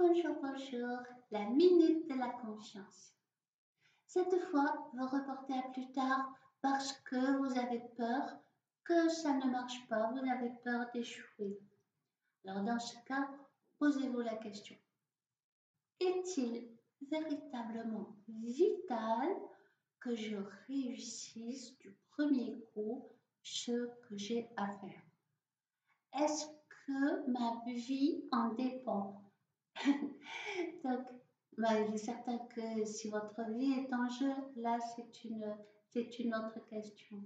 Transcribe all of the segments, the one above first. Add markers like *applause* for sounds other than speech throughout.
Bonjour, bonjour, la minute de la confiance. Cette fois, vous reportez à plus tard parce que vous avez peur que ça ne marche pas, vous avez peur d'échouer. Alors dans ce cas, posez-vous la question. Est-il véritablement vital que je réussisse du premier coup ce que j'ai à faire? Est-ce que ma vie en dépend? *laughs* Donc, bah, il est certain que si votre vie est en jeu, là, c'est une, c'est une autre question.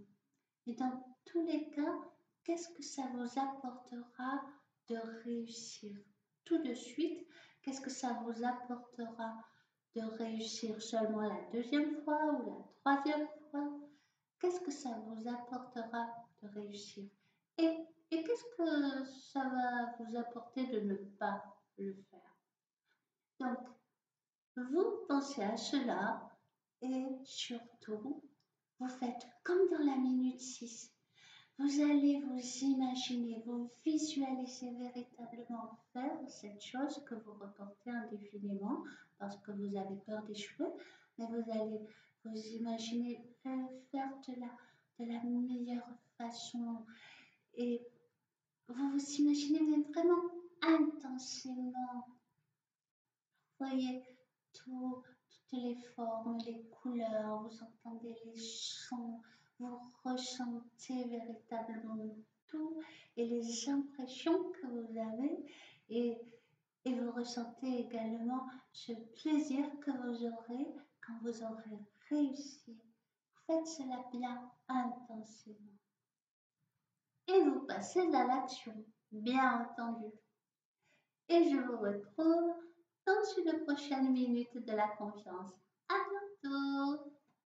Mais dans tous les cas, qu'est-ce que ça vous apportera de réussir? Tout de suite Qu'est-ce que ça vous apportera de réussir? Seulement la deuxième fois ou la troisième fois? Qu'est-ce que ça vous apportera de réussir? Et, et qu'est-ce que ça va vous apporter de ne pas le faire? Donc, vous pensez à cela et surtout, vous faites comme dans la minute 6. Vous allez vous imaginer, vous visualiser véritablement faire cette chose que vous reportez indéfiniment parce que vous avez peur d'échouer, mais vous allez vous imaginer faire de la, de la meilleure façon et vous vous imaginez vraiment intensément. Voyez tout, toutes les formes, les couleurs, vous entendez les sons, vous ressentez véritablement tout et les impressions que vous avez et, et vous ressentez également ce plaisir que vous aurez quand vous aurez réussi. Faites cela bien intensément. Et vous passez à l'action, bien entendu. Et je vous retrouve dans une prochaine minute de la confiance. À bientôt